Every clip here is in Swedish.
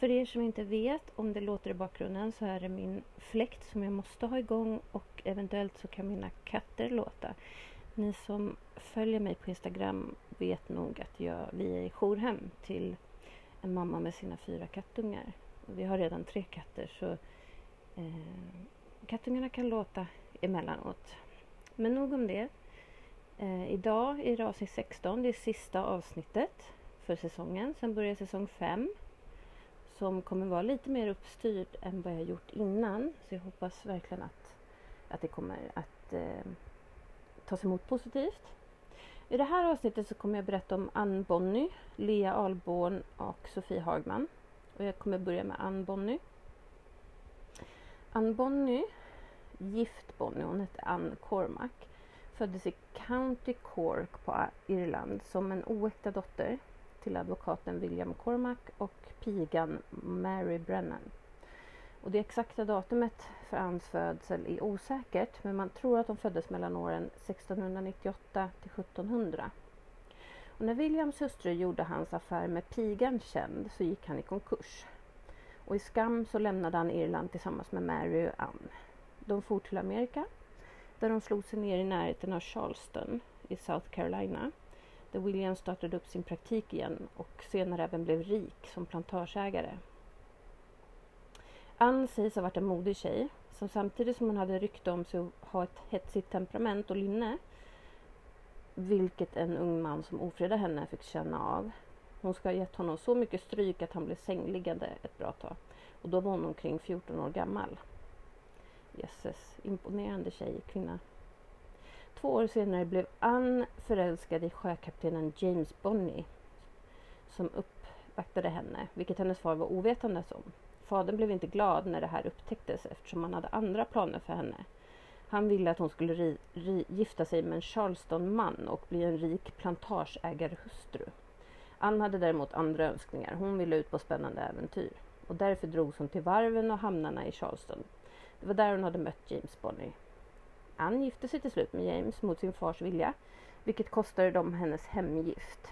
För er som inte vet, om det låter i bakgrunden så är det min fläkt som jag måste ha igång och eventuellt så kan mina katter låta. Ni som följer mig på Instagram vet nog att jag, vi är i jourhem till en mamma med sina fyra kattungar. Vi har redan tre katter så eh, kattungarna kan låta emellanåt. Men nog om det. Eh, idag är det avsnitt 16, det är sista avsnittet för säsongen. Sen börjar säsong 5 som kommer vara lite mer uppstyrd än vad jag gjort innan. Så jag hoppas verkligen att, att det kommer att eh, tas emot positivt. I det här avsnittet så kommer jag berätta om Ann Bonny, Lea Alborn och Sofie Hagman. Och jag kommer börja med Ann Bonny. Ann Bonny, gift Bonny, hon hette Ann Cormac, föddes i County Cork på Irland som en oäkta dotter till advokaten William Cormack och pigan Mary Brennan. Och det exakta datumet för Anns födsel är osäkert men man tror att hon föddes mellan åren 1698 till 1700. Och när Williams hustru gjorde hans affär med pigan känd så gick han i konkurs. Och i skam så lämnade han Irland tillsammans med Mary och Ann. De for till Amerika där de slog sig ner i närheten av Charleston i South Carolina där William startade upp sin praktik igen och senare även blev rik som plantageägare. Ann sägs ha varit en modig tjej som samtidigt som hon hade rykte om sig att ha ett hetsigt temperament och lynne vilket en ung man som ofredade henne fick känna av. Hon ska ha gett honom så mycket stryk att han blev sängliggande ett bra tag. Och då var hon omkring 14 år gammal. Jösses, imponerande tjej, kvinna. Två år senare blev Ann förälskad i sjökaptenen James Bonney som uppvaktade henne, vilket hennes far var ovetande om. Fadern blev inte glad när det här upptäcktes eftersom han hade andra planer för henne. Han ville att hon skulle ri, ri, gifta sig med en Charleston-man och bli en rik plantageägarhustru. Ann hade däremot andra önskningar. Hon ville ut på spännande äventyr och därför drogs hon till varven och hamnarna i Charleston. Det var där hon hade mött James Bonney. Ann gifte sig till slut med James mot sin fars vilja, vilket kostade dem hennes hemgift.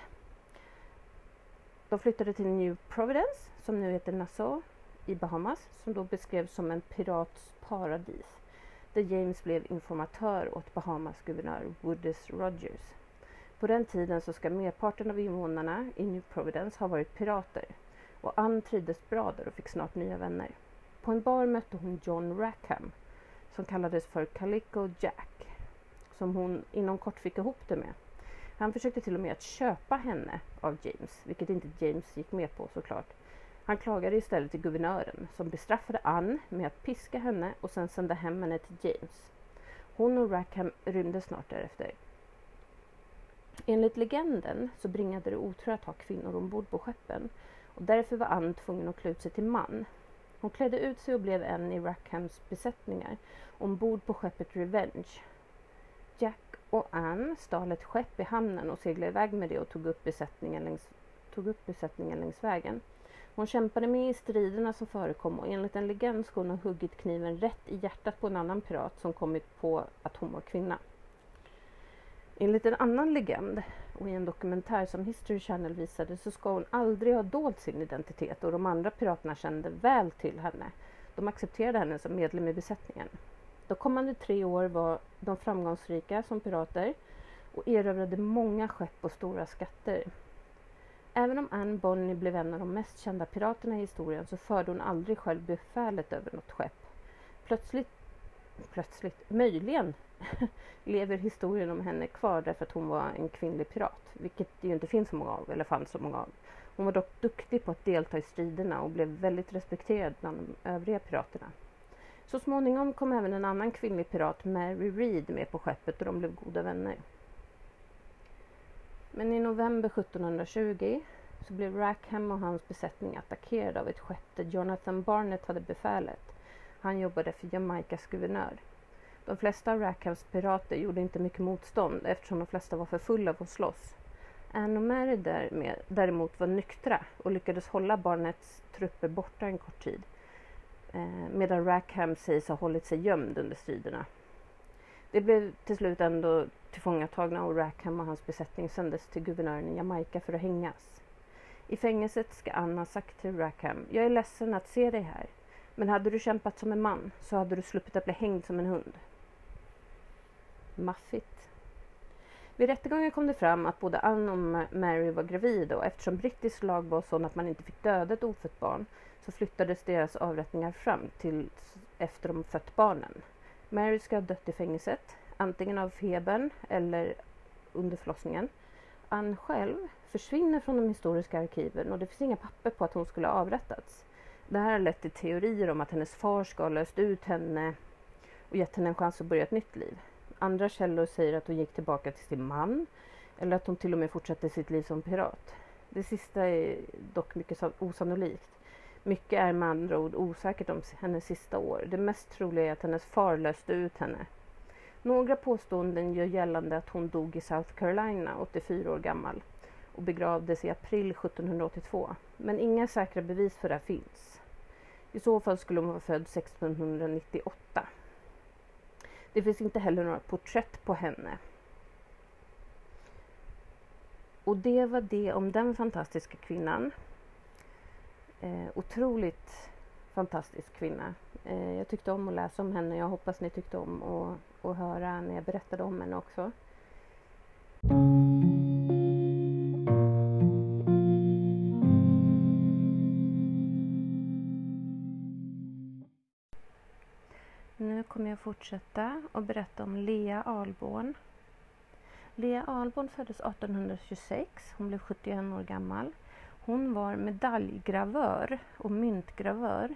De flyttade till New Providence, som nu heter Nassau, i Bahamas, som då beskrevs som en pirats paradis, där James blev informatör åt Bahamas guvernör Woodus Rogers. På den tiden så ska merparten av invånarna i New Providence ha varit pirater och Ann trivdes bra där och fick snart nya vänner. På en bar mötte hon John Rackham som kallades för Calico Jack som hon inom kort fick ihop det med. Han försökte till och med att köpa henne av James, vilket inte James gick med på såklart. Han klagade istället till guvernören som bestraffade Ann med att piska henne och sen sända hem henne till James. Hon och Rackham rymde snart därefter. Enligt legenden så bringade det otur att ha kvinnor ombord på skeppen och därför var Ann tvungen att klä ut sig till man. Hon klädde ut sig och blev en i Rackhams besättningar ombord på skeppet Revenge. Jack och Ann stal ett skepp i hamnen och seglade iväg med det och tog upp besättningen längs, tog upp besättningen längs vägen. Hon kämpade med i striderna som förekom och enligt en legend ska hon ha huggit kniven rätt i hjärtat på en annan pirat som kommit på att hon var kvinna. Enligt en annan legend och i en dokumentär som History Channel visade så ska hon aldrig ha dolt sin identitet och de andra piraterna kände väl till henne. De accepterade henne som medlem i besättningen. De kommande tre år var de framgångsrika som pirater och erövrade många skepp och stora skatter. Även om Anne Bonny blev en av de mest kända piraterna i historien så förde hon aldrig själv befälet över något skepp. Plötsligt, plötsligt, möjligen lever historien om henne kvar därför att hon var en kvinnlig pirat, vilket det ju inte finns så många av, eller fanns så många av. Hon var dock duktig på att delta i striderna och blev väldigt respekterad bland de övriga piraterna. Så småningom kom även en annan kvinnlig pirat, Mary Read, med på skeppet och de blev goda vänner. Men i november 1720 så blev Rackham och hans besättning attackerade av ett skepp där Jonathan Barnett hade befälet. Han jobbade för Jamaicas guvernör. De flesta av Rackhams pirater gjorde inte mycket motstånd eftersom de flesta var för fulla av att slåss. Anne och Mary däremot var nyktra och lyckades hålla barnets trupper borta en kort tid. Eh, medan Rackham sägs ha hållit sig gömd under striderna. Det blev till slut ändå tillfångatagna och Rackham och hans besättning sändes till guvernören i Jamaica för att hängas. I fängelset ska Anna sagt till Rackham, jag är ledsen att se dig här. Men hade du kämpat som en man så hade du sluppit att bli hängd som en hund. Maffigt. Vid rättegången kom det fram att både Ann och Mary var gravida och eftersom brittisk lag var sån att man inte fick döda ett ofött barn så flyttades deras avrättningar fram till efter de fött barnen. Mary ska ha dött i fängelset, antingen av febern eller under förlossningen. Ann själv försvinner från de historiska arkiven och det finns inga papper på att hon skulle ha avrättats. Det här har lett till teorier om att hennes far ska ha löst ut henne och gett henne en chans att börja ett nytt liv. Andra källor säger att hon gick tillbaka till sin man eller att hon till och med fortsatte sitt liv som pirat. Det sista är dock mycket osannolikt. Mycket är med andra ord osäkert om hennes sista år. Det mest troliga är att hennes far löste ut henne. Några påståenden gör gällande att hon dog i South Carolina, 84 år gammal och begravdes i april 1782. Men inga säkra bevis för det finns. I så fall skulle hon vara född 1698. Det finns inte heller några porträtt på henne. Och det var det om den fantastiska kvinnan. Eh, otroligt fantastisk kvinna. Eh, jag tyckte om att läsa om henne. Jag hoppas ni tyckte om att, att höra när jag berättade om henne också. Fortsätta och berätta om Lea Alborn. Lea Alborn föddes 1826. Hon blev 71 år gammal. Hon var medaljgravör och myntgravör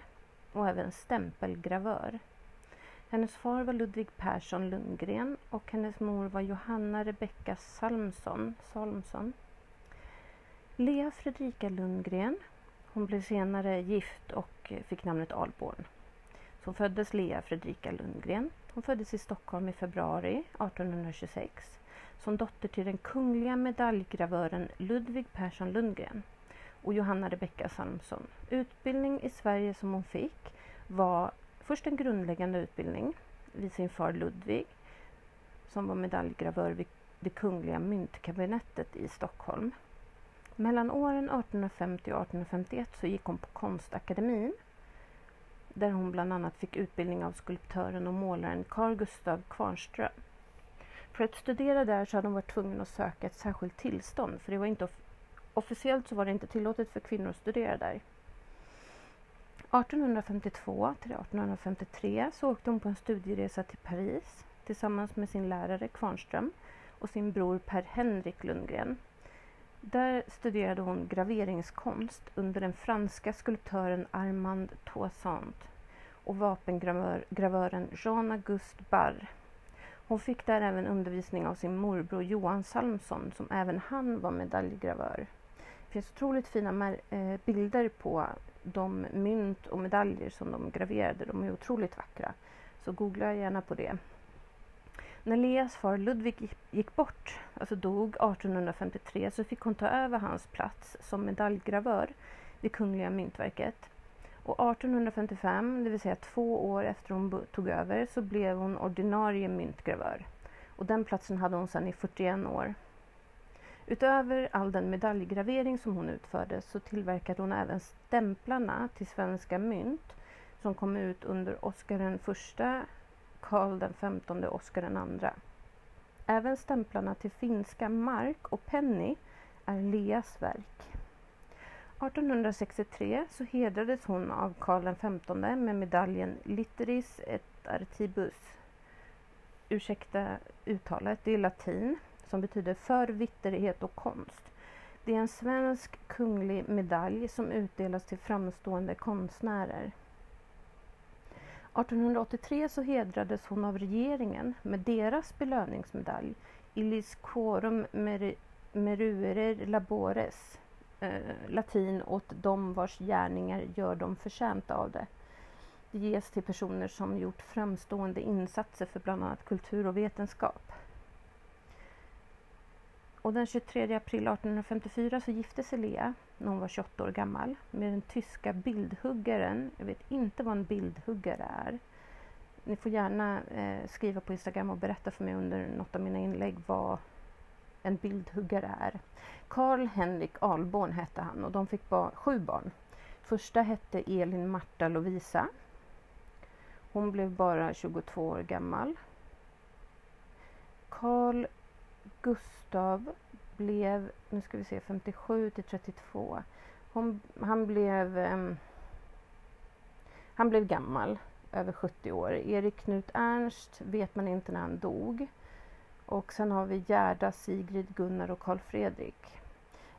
och även stämpelgravör. Hennes far var Ludvig Persson Lundgren och hennes mor var Johanna Rebecka Salmson. Salmson. Lea Fredrika Lundgren. Hon blev senare gift och fick namnet Alborn. Så föddes Lea Fredrika Lundgren. Hon föddes i Stockholm i februari 1826 som dotter till den kungliga medaljgravören Ludvig Persson Lundgren och Johanna Rebecka Salmson. Utbildning i Sverige som hon fick var först en grundläggande utbildning vid sin far Ludvig som var medaljgravör vid det kungliga myntkabinettet i Stockholm. Mellan åren 1850 och 1851 så gick hon på Konstakademin där hon bland annat fick utbildning av skulptören och målaren Carl Gustav Kvarnström. För att studera där så hade hon varit tvungen att söka ett särskilt tillstånd för det var inte officiellt så var det inte tillåtet för kvinnor att studera där. 1852 till 1853 så åkte hon på en studieresa till Paris tillsammans med sin lärare Kvarnström och sin bror Per Henrik Lundgren. Där studerade hon graveringskonst under den franska skulptören Armand Toissant och vapengravören Jean-Auguste Barre. Hon fick där även undervisning av sin morbror Johan Salmson som även han var medaljgravör. Det finns otroligt fina eh, bilder på de mynt och medaljer som de graverade. De är otroligt vackra. Så googla gärna på det. När Leas far Ludvig gick bort, alltså dog 1853, så fick hon ta över hans plats som medaljgravör vid Kungliga myntverket. Och 1855, det vill säga två år efter hon tog över, så blev hon ordinarie myntgravör. Och den platsen hade hon sedan i 41 år. Utöver all den medaljgravering som hon utförde så tillverkade hon även stämplarna till svenska mynt som kom ut under Oscar den första, Karl den femtonde och Oscar den andra. Även stämplarna till finska mark och penny är Leas verk. 1863 så hedrades hon av Karl XV med medaljen Litteris et Artibus. Ursäkta uttalet, det är latin som betyder för vitterhet och konst. Det är en svensk kunglig medalj som utdelas till framstående konstnärer. 1883 så hedrades hon av regeringen med deras belöningsmedalj Illis quorum meruere labores, eh, latin åt dem vars gärningar gör dem förtjänta av det. Det ges till personer som gjort framstående insatser för bland annat kultur och vetenskap. Och den 23 april 1854 så gifte sig Lea, när hon var 28 år gammal, med den tyska bildhuggaren. Jag vet inte vad en bildhuggare är. Ni får gärna eh, skriva på Instagram och berätta för mig under något av mina inlägg vad, en bildhuggare är. Karl Henrik Alborn hette han och de fick ba sju barn. Första hette Elin Marta Lovisa. Hon blev bara 22 år gammal. Karl Gustav blev, nu ska vi se, 57 till 32. Hon, han blev um, han blev gammal, över 70 år. Erik Knut Ernst vet man inte när han dog. Och sen har vi Gerda, Sigrid, Gunnar och Karl Fredrik.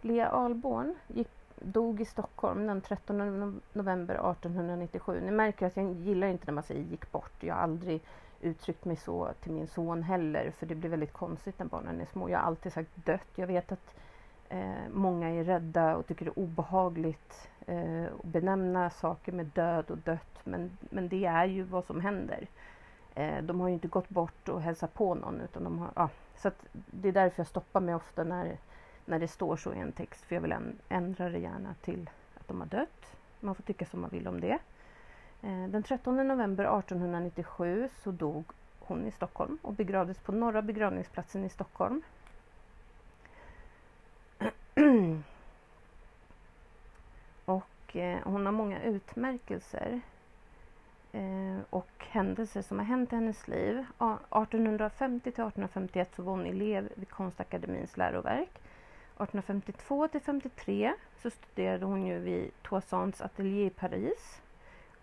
Lea Alborn gick, dog i Stockholm den 13 november 1897. Ni märker att jag gillar inte när man säger gick bort. Jag har aldrig uttryckt mig så till min son heller för det blir väldigt konstigt när barnen är små. Jag har alltid sagt dött. Jag vet att eh, många är rädda och tycker det är obehagligt eh, att benämna saker med död och dött men, men det är ju vad som händer. Eh, de har ju inte gått bort och hälsat på någon utan de har, ja, så det är därför jag stoppar mig ofta när, när det står så i en text för jag vill ändra det gärna till att de har dött. Man får tycka som man vill om det. Eh, den 13 november 1897 så dog hon i Stockholm och begravdes på Norra begravningsplatsen i Stockholm. och eh, hon har många utmärkelser eh, och händelser som har hänt i hennes liv. 1850 till 1851 så var hon elev vid Konstakademins läroverk. 1852 till 53 så studerade hon ju vid Toissons ateljé i Paris.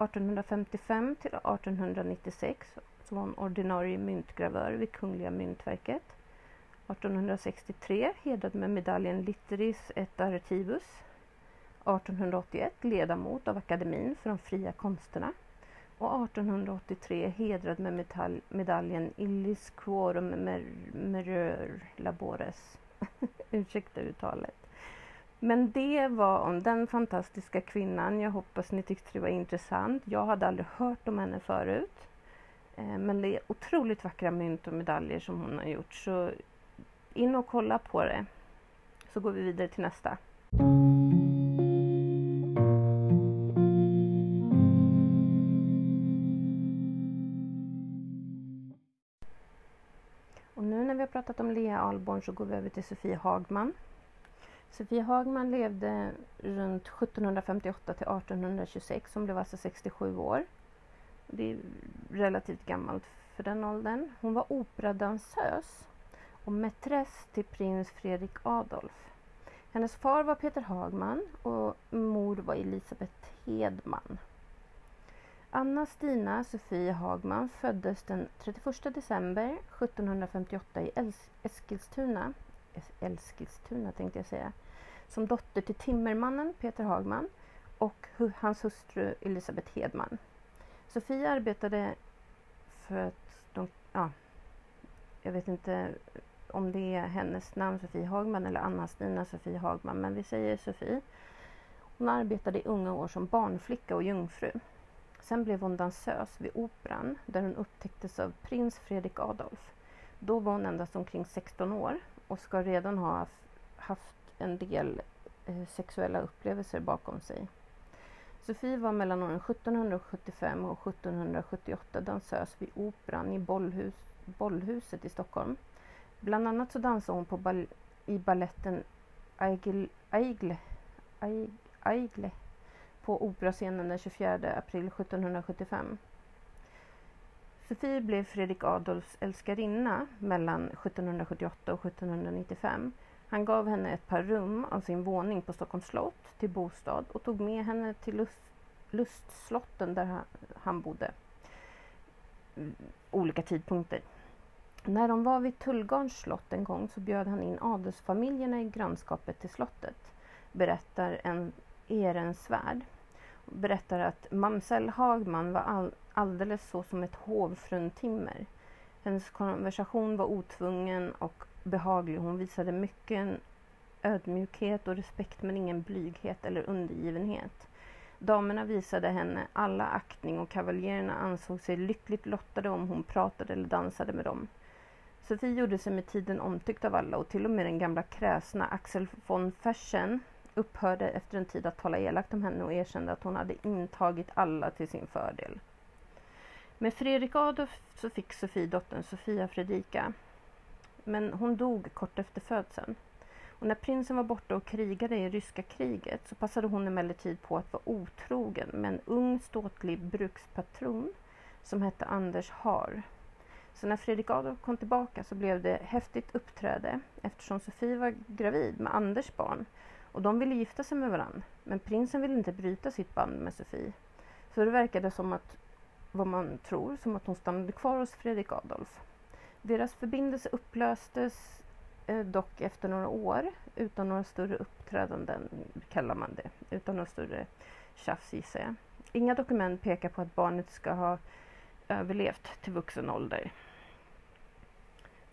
1855 till 1896 som var hon ordinarie myntgravör vid Kungliga myntverket. 1863 hedrad med medaljen Litteris et Artibus. 1881 ledamot av Akademin för de fria konsterna och 1883 hedrad med medaljen Illis Quorum Mereur Labores. Ursäkta uttalet. Men det var om den fantastiska kvinnan. Jag hoppas ni tyckte det var intressant. Jag hade aldrig hört om henne förut. Eh, men det är otroligt vackra mynt och medaljer som hon har gjort. Så in och kolla på det. Så går vi vidare till nästa. Och nu när vi har pratat om Lea Alborn så går vi över till Sofie Hagman. Sofie Hagman levde runt 1758 till 1826. Hon blev alltså 67 år. Det är relativt gammalt för den åldern. Hon var operadansös och mätress till prins Fredrik Adolf. Hennes far var Peter Hagman och mor var Elisabeth Hedman. Anna Stina Sofie Hagman föddes den 31 december 1758 i Eskilstuna, Eskilstuna tänkte jag säga, som dotter till timmermannen Peter Hagman och hans hustru Elisabeth Hedman. Sofie arbetade för att de, ja, jag vet inte om det är hennes namn Sofie Hagman eller Anna-Stina Sofie Hagman, men vi säger Sofie. Hon arbetade i unga år som barnflicka och jungfru. Sen blev hon dansös vid Operan där hon upptäcktes av prins Fredrik Adolf. Då var hon endast omkring 16 år och ska redan ha haft en del eh, sexuella upplevelser bakom sig. Sofie var mellan åren 1775 och 1778 dansös vid Operan i Bollhus, Bollhuset i Stockholm. Bland annat så dansade hon på bal i balletten Aigle, Aigle, Aigle på operascenen den 24 april 1775. Sofie blev Fredrik Adolfs älskarinna mellan 1778 och 1795. Han gav henne ett par rum av sin våning på Stockholms slott till bostad och tog med henne till lust, lustslotten där han, bodde. Mm, olika tidpunkter. När de var vid Tullgarns slott en gång så bjöd han in adelsfamiljerna i grannskapet till slottet, berättar en Ehrensvärd. Berättar att mamsell Hagman var all, alldeles så som ett hovfruntimmer. Hennes konversation var otvungen och behaglig. Hon visade mycket ödmjukhet och respekt men ingen blyghet eller undergivenhet. Damerna visade henne alla aktning och kavaljerna ansåg sig lyckligt lottade om hon pratade eller dansade med dem. Sofie gjorde sig med tiden omtyckt av alla och till och med den gamla kräsna Axel von Fersen upphörde efter en tid att tala elakt om henne och erkände att hon hade intagit alla till sin fördel. Med Fredrik Adolf så fick Sofie dottern Sofia Fredrika. men hon dog kort efter födseln. Och när prinsen var borta och krigade i ryska kriget så passade hon emellertid på att vara otrogen med en ung ståtlig brukspatron som hette Anders Har. Så när Fredrik Adolf kom tillbaka så blev det häftigt uppträde eftersom Sofie var gravid med Anders barn och de ville gifta sig med varandra. Men prinsen ville inte bryta sitt band med Sofie. Så det verkade som att, vad man tror, som att hon stannade kvar hos Fredrik Adolf. Deras förbindelse upplöstes eh, dock efter några år utan några större uppträdanden, kallar man det. Utan några större tjafs gissar jag. Inga dokument pekar på att barnet ska ha överlevt till vuxen ålder.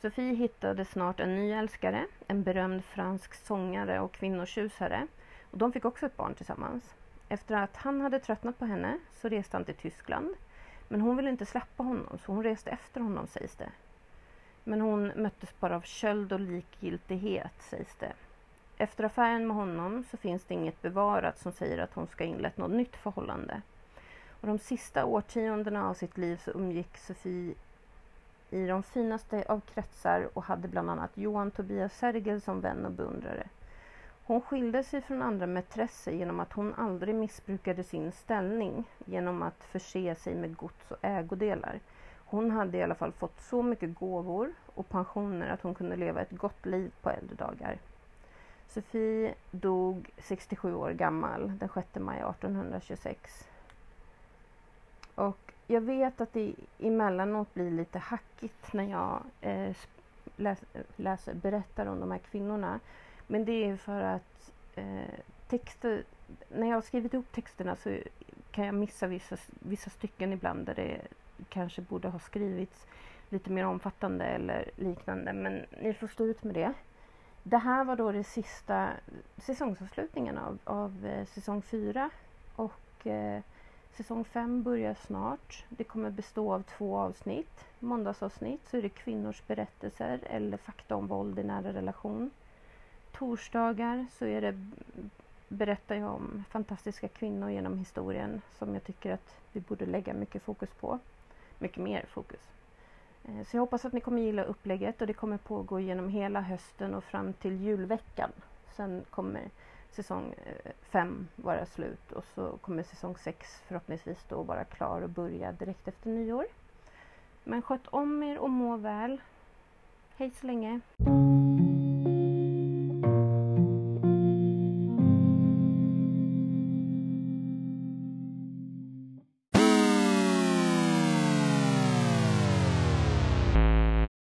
Sofie hittade snart en ny älskare, en berömd fransk sångare och kvinnotjusare. Och de fick också ett barn tillsammans. Efter att han hade tröttnat på henne så reste han till Tyskland. Men hon ville inte släppa honom så hon reste efter honom sägs det. Men hon möttes bara av köld och likgiltighet sägs det. Efter affären med honom så finns det inget bevarat som säger att hon ska inlett något nytt förhållande. Och de sista årtiondena av sitt liv så umgick Sofie i de finaste av kretsar och hade bland annat Johan Tobias Sergel som vän och beundrare. Hon skilde sig från andra mätresser genom att hon aldrig missbrukade sin ställning genom att förse sig med gods och ägodelar. Hon hade i alla fall fått så mycket gåvor och pensioner att hon kunde leva ett gott liv på äldre dagar. Sofie dog 67 år gammal den 6 maj 1826. Och jag vet att det emellanåt blir lite hackigt när jag eh, läs, läser, berättar om de här kvinnorna. Men det är för att eh, texter, när jag har skrivit ihop texterna så kan jag missa vissa, vissa stycken ibland där det kanske borde ha skrivits lite mer omfattande eller liknande. Men ni får stå ut med det. Det här var då det sista säsongsavslutningen av, av eh, säsong 4. Och eh, Säsong 5 börjar snart. Det kommer bestå av två avsnitt. Måndagsavsnitt så är det kvinnors berättelser eller fakta om våld i nära relation. Torsdagar så är det berättar jag om fantastiska kvinnor genom historien som jag tycker att vi borde lägga mycket fokus på. Mycket mer fokus. Eh, så jag hoppas att ni kommer gilla upplägget och det kommer pågå genom hela hösten och fram till julveckan. Sen kommer säsong eh, 5 vara slut och så kommer säsong 6 förhoppningsvis då vara klar och börja direkt efter nyår. Men sköt om er och må väl. Hej så länge!